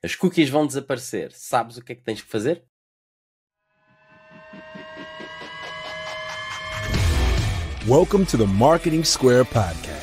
As cookies vão desaparecer. Sabes o que é que tens que fazer? Welcome to the Marketing Square Podcast.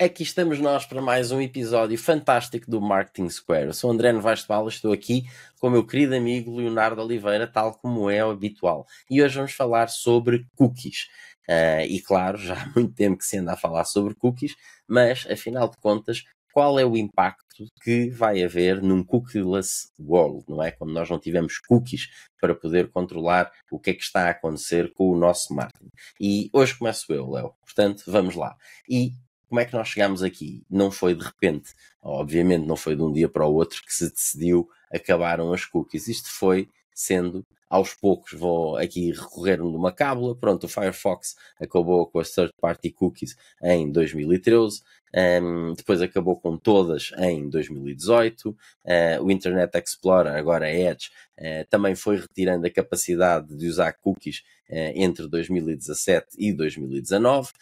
Aqui estamos nós para mais um episódio fantástico do Marketing Square. Eu sou André Novaes de Paula, estou aqui com o meu querido amigo Leonardo Oliveira, tal como é habitual. E hoje vamos falar sobre cookies. Uh, e claro, já há muito tempo que se anda a falar sobre cookies, mas afinal de contas, qual é o impacto que vai haver num cookieless world, não é? Quando nós não tivemos cookies para poder controlar o que é que está a acontecer com o nosso marketing. E hoje começo eu, Léo. Portanto, vamos lá. E como é que nós chegamos aqui? Não foi de repente, obviamente não foi de um dia para o outro que se decidiu acabaram as cookies. Isto foi sendo aos poucos vou aqui recorrer de uma cábula. Pronto, o Firefox acabou com as third party cookies em 2013. Um, depois acabou com todas em 2018. Uh, eh, o Internet Explorer, agora Edge, uh, também foi retirando a capacidade de usar cookies uh, entre 2017 e 2019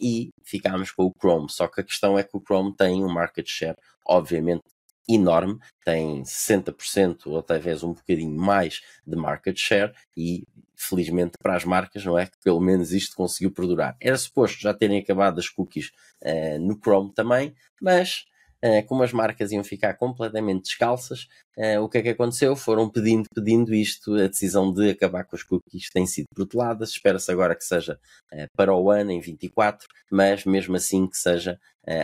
e ficámos com o Chrome. Só que a questão é que o Chrome tem um market share, obviamente, enorme, tem 60% ou talvez um bocadinho mais de market share e felizmente para as marcas, não é? Que pelo menos isto conseguiu perdurar. Era suposto já terem acabado as cookies uh, no Chrome também, mas uh, como as marcas iam ficar completamente descalças, uh, o que é que aconteceu? Foram pedindo, pedindo isto, a decisão de acabar com as cookies tem sido proteladas, espera-se agora que seja para o ano, em 24, mas mesmo assim que seja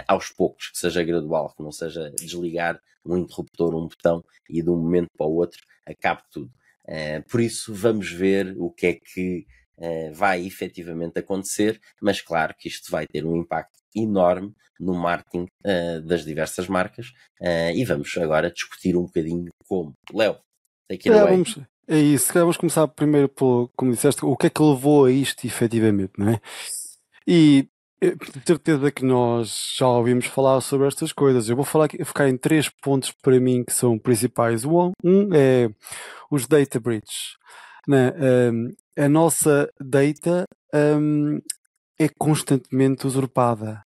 aos poucos, que seja gradual, que não seja desligar um interruptor, um botão e de um momento para o outro acabe tudo. Uh, por isso, vamos ver o que é que uh, vai efetivamente acontecer, mas claro que isto vai ter um impacto enorme no marketing uh, das diversas marcas e vamos agora discutir um bocadinho como. Léo, take it é, Vamos, é isso, vamos começar primeiro pelo, como disseste, o que é que levou a isto efetivamente, não é? E tenho certeza que nós já ouvimos falar sobre estas coisas. Eu vou falar focar em três pontos para mim que são principais. Um, um é os data breaches. Né? Um, a nossa data um, é constantemente usurpada.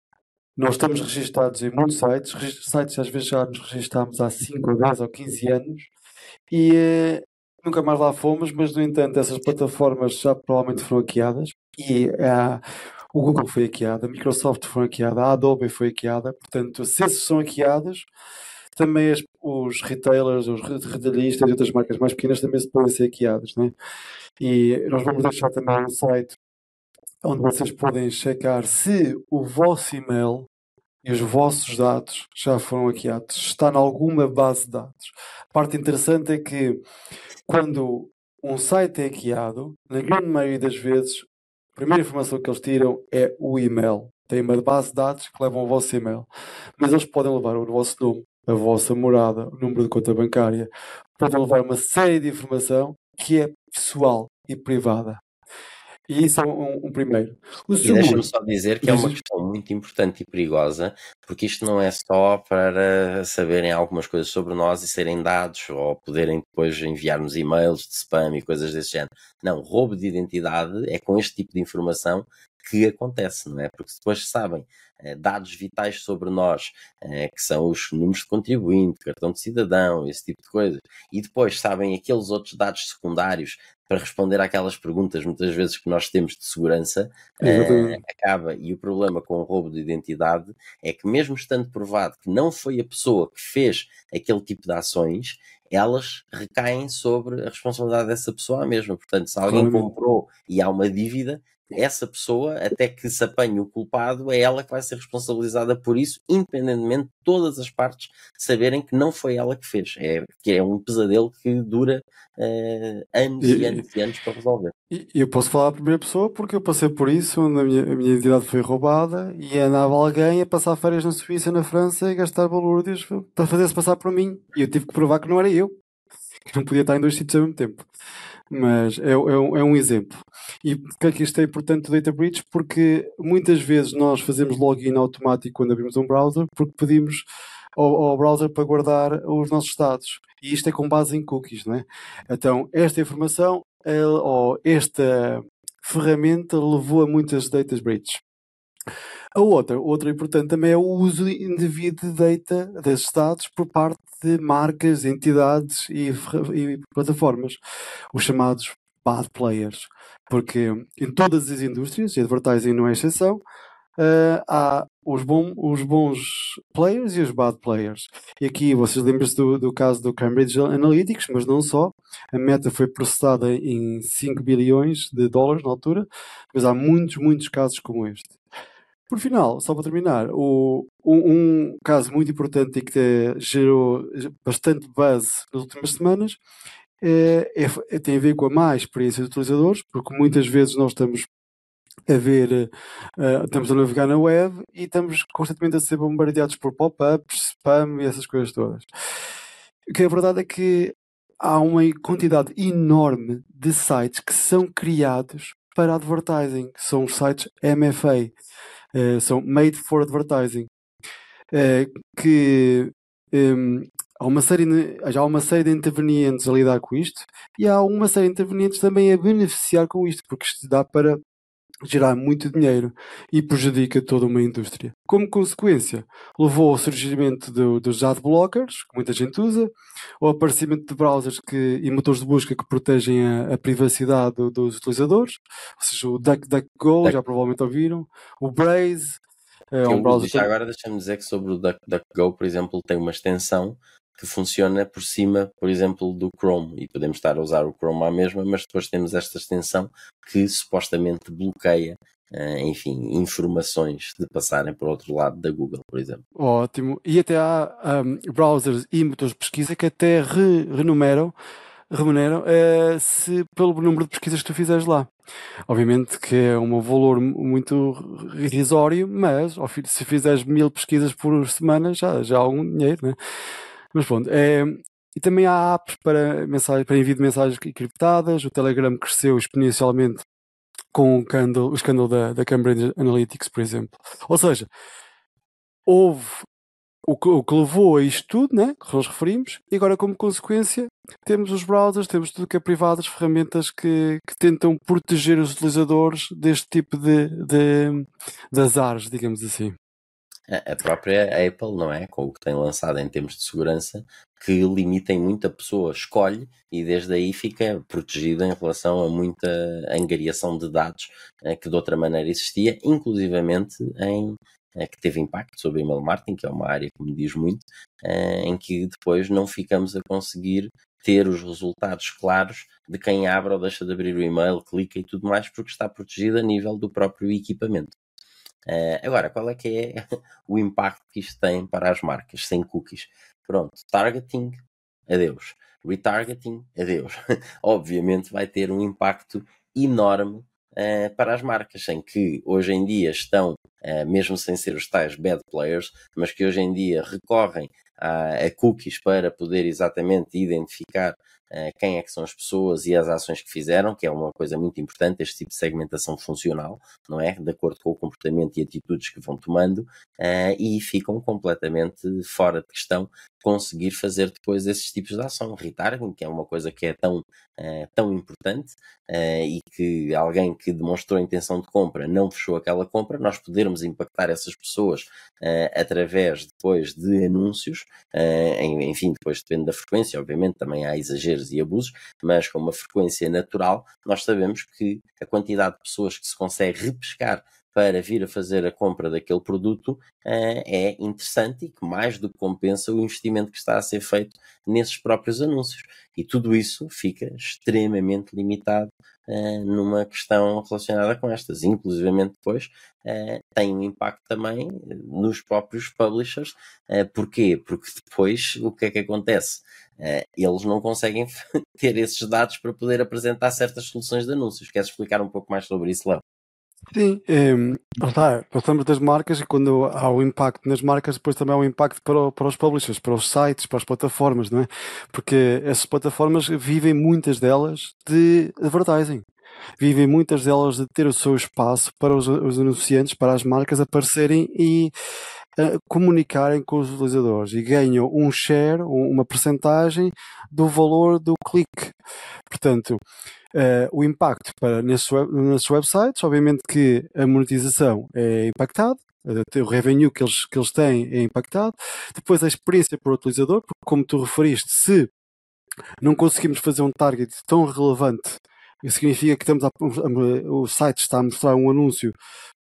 Nós estamos registados em muitos sites, sites às vezes já nos registamos há 5 ou 10 ou 15 anos e uh, nunca mais lá fomos, mas no entanto essas plataformas já provavelmente foram hackeadas e uh, o Google foi hackeado, a Microsoft foi hackeada, a Adobe foi hackeada, portanto, se esses são hackeados, também as, os retailers, os retalhistas e outras marcas mais pequenas também se podem ser hackeados, né? E nós vamos deixar também um site onde vocês podem checar se o vosso e-mail e os vossos dados já foram hackeados, está em alguma base de dados. A parte interessante é que quando um site é hackeado, na grande maioria das vezes, a primeira informação que eles tiram é o e-mail. Tem uma base de dados que levam o vosso e-mail. Mas eles podem levar o vosso nome, a vossa morada, o número de conta bancária. Podem levar uma série de informação que é pessoal e privada. E isso é um, um primeiro. O e deixa-me só dizer que é uma questão muito importante e perigosa, porque isto não é só para saberem algumas coisas sobre nós e serem dados ou poderem depois enviar-nos e-mails de spam e coisas desse género. Não, roubo de identidade é com este tipo de informação que acontece, não é? Porque depois sabem dados vitais sobre nós, eh, que são os números de contribuinte, cartão de cidadão, esse tipo de coisas, e depois sabem aqueles outros dados secundários para responder àquelas perguntas, muitas vezes que nós temos de segurança, uh, acaba. E o problema com o roubo de identidade é que, mesmo estando provado que não foi a pessoa que fez aquele tipo de ações, elas recaem sobre a responsabilidade dessa pessoa mesma. Portanto, se alguém comprou e há uma dívida, essa pessoa, até que se apanhe o culpado, é ela que vai ser responsabilizada por isso, independentemente de todas as partes saberem que não foi ela que fez. É, que é um pesadelo que dura uh, anos e, e, anos e anos para resolver. E eu posso falar a primeira pessoa porque eu passei por isso, onde a minha, a minha identidade foi roubada e andava alguém a passar férias na Suíça, na França e gastar balúrdios para fazer-se passar por mim. E eu tive que provar que não era eu, não podia estar em dois sítios ao mesmo tempo mas é, é, um, é um exemplo. E porque é que isto é importante do Data Breach? Porque muitas vezes nós fazemos login automático quando abrimos um browser, porque pedimos ao, ao, browser para guardar os nossos dados. E isto é com base em cookies, não é? Então, esta informação, ou esta ferramenta levou a muitas data breaches. A outra, outra importante também é o uso indevido de data desses dados por parte de marcas, entidades e, e plataformas, os chamados bad players, porque em todas as indústrias, e advertising não é exceção, uh, há os, bom, os bons players e os bad players. E aqui vocês lembram-se do, do caso do Cambridge Analytics, mas não só. A meta foi processada em 5 bilhões de dólares na altura, mas há muitos, muitos casos como este. Por final, só para terminar, o, um, um, caso muito importante e que gerou bastante buzz nas últimas semanas é, é, tem a ver com a má experiência dos utilizadores, porque muitas vezes nós estamos a ver, uh, estamos a navegar na web e estamos constantemente a ser bombardeados por pop-ups, spam e essas coisas todas. O que a verdade é que há uma quantidade enorme de sites que são criados para advertising, são os sites MFA, eh, são Made for Advertising, uh, que um, há uma série já há uma série de intervenientes a lidar com isto e há uma série de intervenientes também a beneficiar com isto, porque isto dá para gerar muito dinheiro e prejudica toda uma indústria. Como consequência, levou ao surgimento do, dos adblockers, que muita gente usa, ao aparecimento de browsers que, e motores de busca que protegem a, a privacidade do, dos utilizadores, ou seja, o DuckDuckGo, Duck. já provavelmente ouviram, o Braze, é um browser... Agora deixa-me dizer que sobre o DuckDuckGo, por exemplo, tem uma extensão que funciona por cima, por exemplo, do Chrome. E podemos estar a usar o Chrome à mesma, mas depois temos esta extensão que supostamente bloqueia, uh, enfim, informações de passarem para o outro lado da Google, por exemplo. Ótimo. E até há um, browsers e motores de pesquisa que até re renumeram remuneram uh, se pelo número de pesquisas que tu fizeres lá. Obviamente que é um valor muito irrisório, mas se fizeres mil pesquisas por semana já, já há algum dinheiro, né? Mas pronto, é, e também há apps para, mensagem, para envio de mensagens encriptadas. O Telegram cresceu exponencialmente com o escândalo, o escândalo da, da Cambridge Analytics, por exemplo. Ou seja, houve o que, o que levou a isto tudo, né, que nós referimos, e agora, como consequência, temos os browsers, temos tudo que é privado, as ferramentas que, que tentam proteger os utilizadores deste tipo de, de, de azares, digamos assim a própria Apple, não é? Com o que tem lançado em termos de segurança, que limitem muita pessoa escolhe e desde aí fica protegida em relação a muita angariação de dados eh, que de outra maneira existia, inclusivamente em eh, que teve impacto sobre email marketing, que é uma área que me diz muito, eh, em que depois não ficamos a conseguir ter os resultados claros de quem abre ou deixa de abrir o e-mail, clica e tudo mais, porque está protegido a nível do próprio equipamento. Uh, agora, qual é que é o impacto que isto tem para as marcas sem cookies? Pronto, targeting, adeus. Retargeting, adeus. Obviamente vai ter um impacto enorme uh, para as marcas, em que hoje em dia estão, uh, mesmo sem ser os tais bad players, mas que hoje em dia recorrem a, a cookies para poder exatamente identificar uh, quem é que são as pessoas e as ações que fizeram, que é uma coisa muito importante, este tipo de segmentação funcional, não é? De acordo com o comportamento e atitudes que vão tomando, uh, e ficam completamente fora de questão conseguir fazer depois esses tipos de ação. Retargeting, que é uma coisa que é tão, uh, tão importante uh, e que alguém que demonstrou a intenção de compra não fechou aquela compra, nós podermos impactar essas pessoas uh, através depois de anúncios, enfim, depois depende da frequência, obviamente também há exageros e abusos, mas com uma frequência natural, nós sabemos que a quantidade de pessoas que se consegue repescar para vir a fazer a compra daquele produto uh, é interessante e que mais do que compensa o investimento que está a ser feito nesses próprios anúncios. E tudo isso fica extremamente limitado uh, numa questão relacionada com estas. Inclusive, depois uh, tem um impacto também nos próprios publishers. Porquê? Porque depois o que é que acontece? eles não conseguem ter esses dados para poder apresentar certas soluções de anúncios. Queres explicar um pouco mais sobre isso, Léo? Sim, é, está, passamos das marcas e quando há o impacto nas marcas, depois também há um impacto para, o, para os publishers, para os sites, para as plataformas, não é? Porque essas plataformas vivem muitas delas de advertising. Vivem muitas delas de ter o seu espaço para os, os anunciantes, para as marcas aparecerem e uh, comunicarem com os utilizadores e ganham um share, uma percentagem do valor do clique. Portanto, uh, o impacto para nesses, nesses websites, obviamente que a monetização é impactada, o revenue que eles, que eles têm é impactado. Depois a experiência para o utilizador, porque como tu referiste, se não conseguimos fazer um target tão relevante, significa que estamos a, o site está a mostrar um anúncio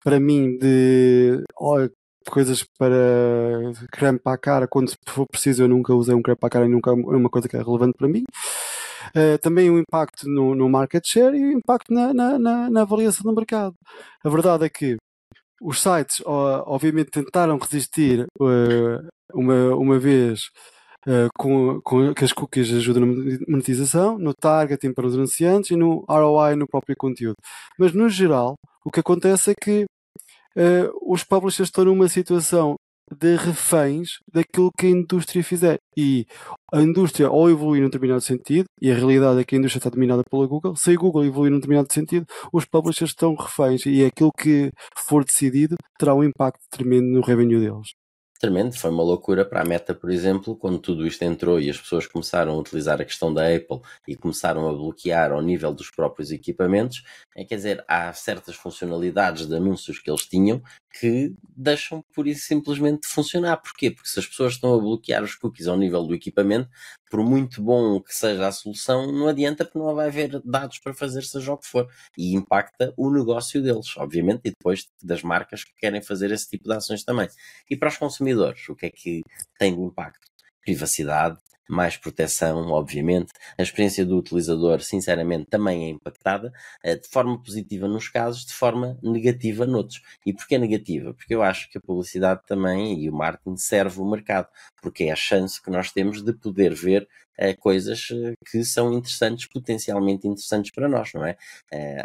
para mim de olha, coisas para creme para a cara, quando for preciso eu nunca usei um creme para a cara e nunca é uma coisa que é relevante para mim. Uh, também o impacto no, no, market share e o impacto na, na, na, na, avaliação do mercado. A verdade é que os sites, obviamente, tentaram resistir uh, uma, uma vez uh, com, com que as cookies ajudam na monetização, no targeting para os anunciantes e no ROI no próprio conteúdo. Mas, no geral, o que acontece é que uh, os publishers estão numa situação de reféns daquilo que a indústria fizer. E a indústria ou evolui num determinado sentido, e a realidade é que a indústria está dominada pela Google, se a Google evoluir num determinado sentido, os publishers estão reféns e aquilo que for decidido terá um impacto tremendo no revenue deles tremendo. Foi uma loucura para a Meta, por exemplo, quando tudo isto entrou e as pessoas começaram a utilizar a questão da Apple e começaram a bloquear ao nível dos próprios equipamentos. É, quer dizer, há certas funcionalidades de anúncios que eles tinham que deixam por isso simplesmente de funcionar. Porquê? Porque se as pessoas estão a bloquear os cookies ao nível do equipamento, por muito bom que seja a solução, não adianta porque não vai haver dados para fazer seja o que for. E impacta o negócio deles, obviamente, e depois das marcas que querem fazer esse tipo de ações também. E para os consumidores, o que é que tem de impacto? Privacidade, mais proteção, obviamente. A experiência do utilizador, sinceramente, também é impactada, eh, de forma positiva nos casos, de forma negativa noutros. E porquê negativa? Porque eu acho que a publicidade também e o marketing serve o mercado, porque é a chance que nós temos de poder ver uh, coisas eh, que são interessantes, potencialmente interessantes para nós, não é?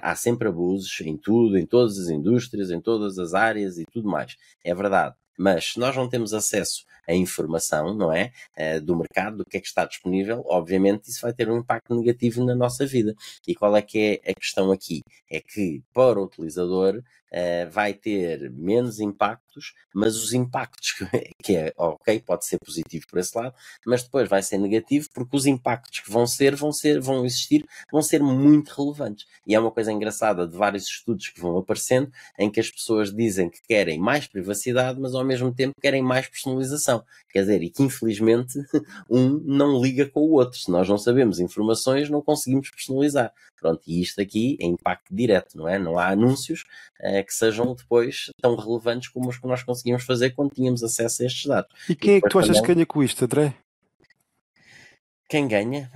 Há sempre abusos em tudo, em todas as indústrias, em todas as áreas e tudo mais. É verdade. Mas se nós não temos acesso à informação, não é? Uh, do mercado, do que é que está disponível, obviamente isso vai ter um impacto negativo na nossa vida. E qual é que é a questão aqui? É que para o utilizador uh, vai ter menos impactos, mas os impactos, que é ok, pode ser positivo por esse lado, mas depois vai ser negativo porque os impactos que vão ser, vão ser, vão existir, vão ser muito relevantes. E é uma coisa engraçada de vários estudos que vão aparecendo em que as pessoas dizem que querem mais privacidade, mas ao mesmo tempo querem mais personalização. Quer dizer, e que infelizmente um não liga com o outro. Se nós não sabemos informações, não conseguimos personalizar. Pronto, e isto aqui é impacto direto, não é? Não há anúncios uh, que sejam depois tão relevantes como os que nós conseguimos fazer quando tínhamos acesso a estes dados. E quem e é que tu achas também... que ganha com isto, André? Quem ganha,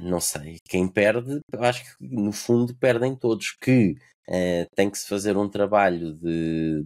não sei. Quem perde, acho que no fundo perdem todos. Que uh, tem que se fazer um trabalho de,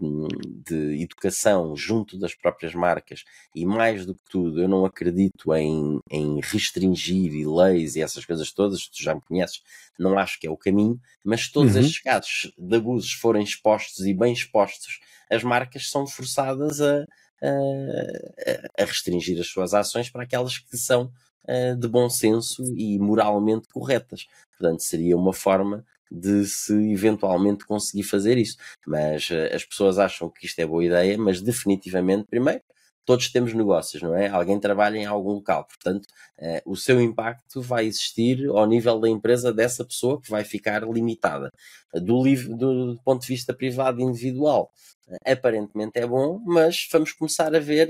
de educação junto das próprias marcas e mais do que tudo, eu não acredito em, em restringir e leis e essas coisas todas, tu já me conheces, não acho que é o caminho, mas todos uhum. estes casos de abusos forem expostos e bem expostos, as marcas são forçadas a, a, a restringir as suas ações para aquelas que são uh, de bom senso e moralmente corretas. Portanto, seria uma forma de se eventualmente conseguir fazer isso. Mas uh, as pessoas acham que isto é boa ideia, mas definitivamente, primeiro, todos temos negócios, não é? Alguém trabalha em algum local, portanto, uh, o seu impacto vai existir ao nível da empresa dessa pessoa que vai ficar limitada. Do, do ponto de vista privado e individual, uh, aparentemente é bom, mas vamos começar a ver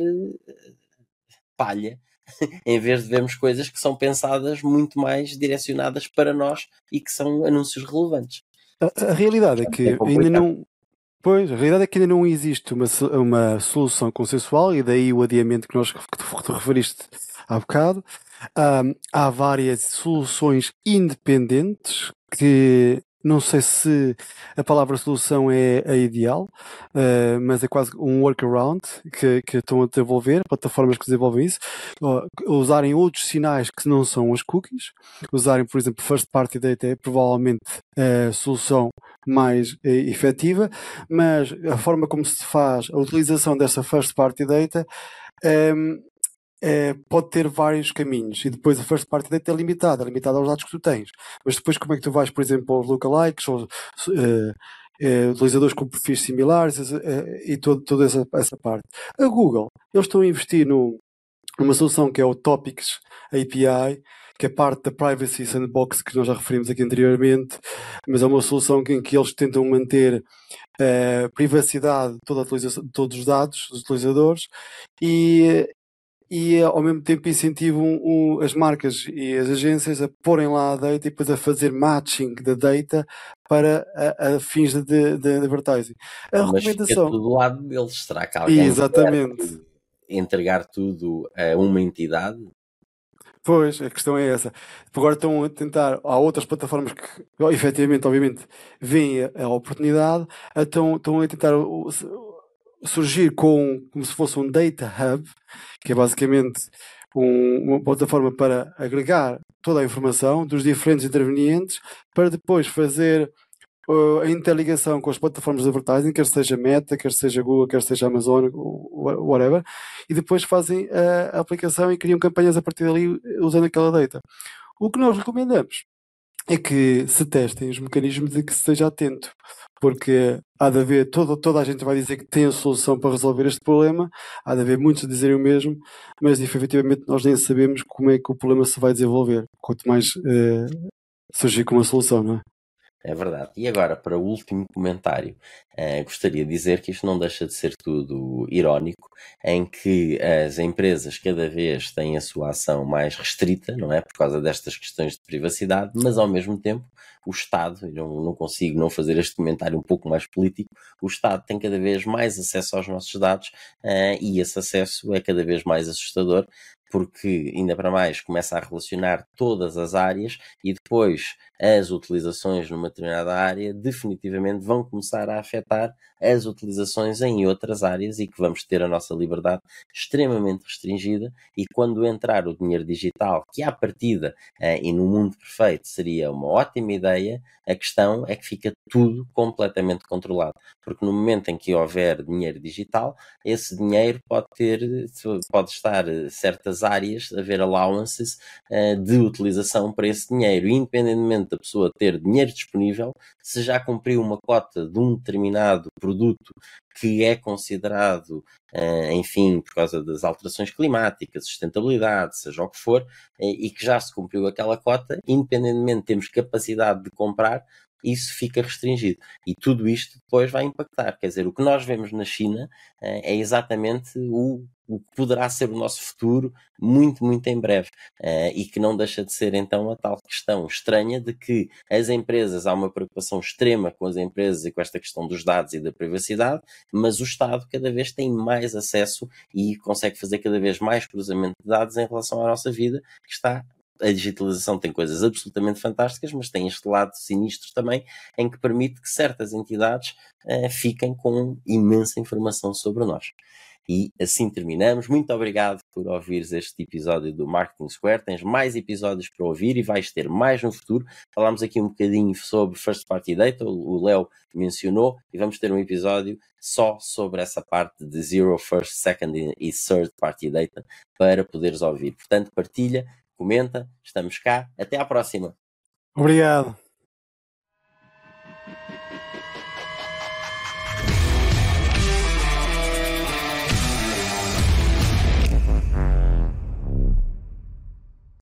palha em vez de vermos coisas que são pensadas muito mais direcionadas para nós e que são anúncios relevantes. A, a realidade é que é ainda não. Pois, a realidade é que ainda não existe uma, uma solução consensual e daí o adiamento que, nós, que tu referiste há bocado. Um, há várias soluções independentes que não sei se a palavra solução é a ideal, uh, mas é quase um workaround que, que estão a desenvolver, plataformas que desenvolvem isso, usarem outros sinais que não são as cookies, usarem, por exemplo, first party data é provavelmente a solução mais uh, efetiva, mas a forma como se faz a utilização dessa first party data um, ehm, é, pode ter vários caminhos e depois a first party data é limitada, é limitada aos dados que tu tens. Mas depois como é que tu vais, por exemplo, aos lookalikes ou uh, uh, utilizadores com perfis similares uh, e todo, toda essa, essa parte. A Google, eles estão a investir no, numa solução que é o Topics API, que é parte da Privacy Sandbox que nós já referimos aqui anteriormente, mas é uma solução em que eles tentam manter a privacidade de toda de todos os dados dos utilizadores e, e ao mesmo tempo incentivam as marcas e as agências a porem lá a data e depois a fazer matching da data para a, a fins de, de, advertising. A Mas recomendação. Fica tudo do lado deles. Será que alguém Exatamente. entregar tudo a uma entidade? Pois, a questão é essa. Agora estão a tentar, há outras plataformas que, efetivamente, obviamente, veem a, a oportunidade, estão, estão a tentar surgir com como se fosse um data hub, que é basicamente um, uma plataforma para agregar toda a informação dos diferentes intervenientes para depois fazer uh, a interligação com as plataformas de advertising, quer seja Meta, quer seja Google, quer seja Amazon, whatever, e depois fazem a aplicação e criam campanhas a partir dali usando aquela data. O que nós recomendamos é que se testem os mecanismos e que se esteja atento, porque há de haver, todo, toda a gente vai dizer que tem a solução para resolver este problema, há de haver muitos a dizerem o mesmo, mas efetivamente nós nem sabemos como é que o problema se vai desenvolver, quanto mais eh, surgir com uma solução, não é? É verdade. E agora, para o último comentário, uh, gostaria de dizer que isto não deixa de ser tudo irónico, em que as empresas cada vez têm a sua ação mais restrita, não é? Por causa destas questões de privacidade, mas ao mesmo tempo o Estado, eu não, consigo não fazer este comentário um pouco mais político, o Estado tem cada vez mais acesso aos nossos dados uh, e esse acesso é cada vez mais assustador porque ainda para mais começa a relacionar todas as áreas e depois as utilizações numa determinada área definitivamente vão começar a afetar as utilizações em outras áreas e que vamos ter a nossa liberdade extremamente restringida. E quando entrar o dinheiro digital, que à partida eh, e no mundo perfeito seria uma ótima ideia, a questão é que fica tudo completamente controlado, porque no momento em que houver dinheiro digital, esse dinheiro pode ter, pode estar certas áreas, haver allowances uh, de utilização para esse dinheiro, independentemente da pessoa ter dinheiro disponível, se já cumpriu uma cota de um determinado produto que é considerado, uh, enfim, por causa das alterações climáticas, sustentabilidade, seja o que for, uh, e que já se cumpriu aquela cota, independentemente de termos capacidade de comprar, isso fica restringido. E tudo isto depois vai impactar. Quer dizer, o que nós vemos na China é exatamente o o que poderá ser o nosso futuro muito, muito em breve. Uh, e que não deixa de ser então a tal questão estranha de que as empresas, há uma preocupação extrema com as empresas e com esta questão dos dados e da privacidade, mas o Estado cada vez tem mais acesso e consegue fazer cada vez mais cruzamento de dados em relação à nossa vida, que está a digitalização tem coisas absolutamente fantásticas, mas tem este lado sinistro também, em que permite que certas entidades uh, fiquem com imensa informação sobre nós. E assim terminamos. Muito obrigado por ouvires este episódio do Marketing Square. Tens mais episódios para ouvir e vais ter mais no futuro. Falámos aqui um bocadinho sobre First Party Data, o Léo mencionou, e vamos ter um episódio só sobre essa parte de Zero, First, Second e Third Party Data para poderes ouvir. Portanto, partilha, comenta, estamos cá. Até à próxima. Obrigado.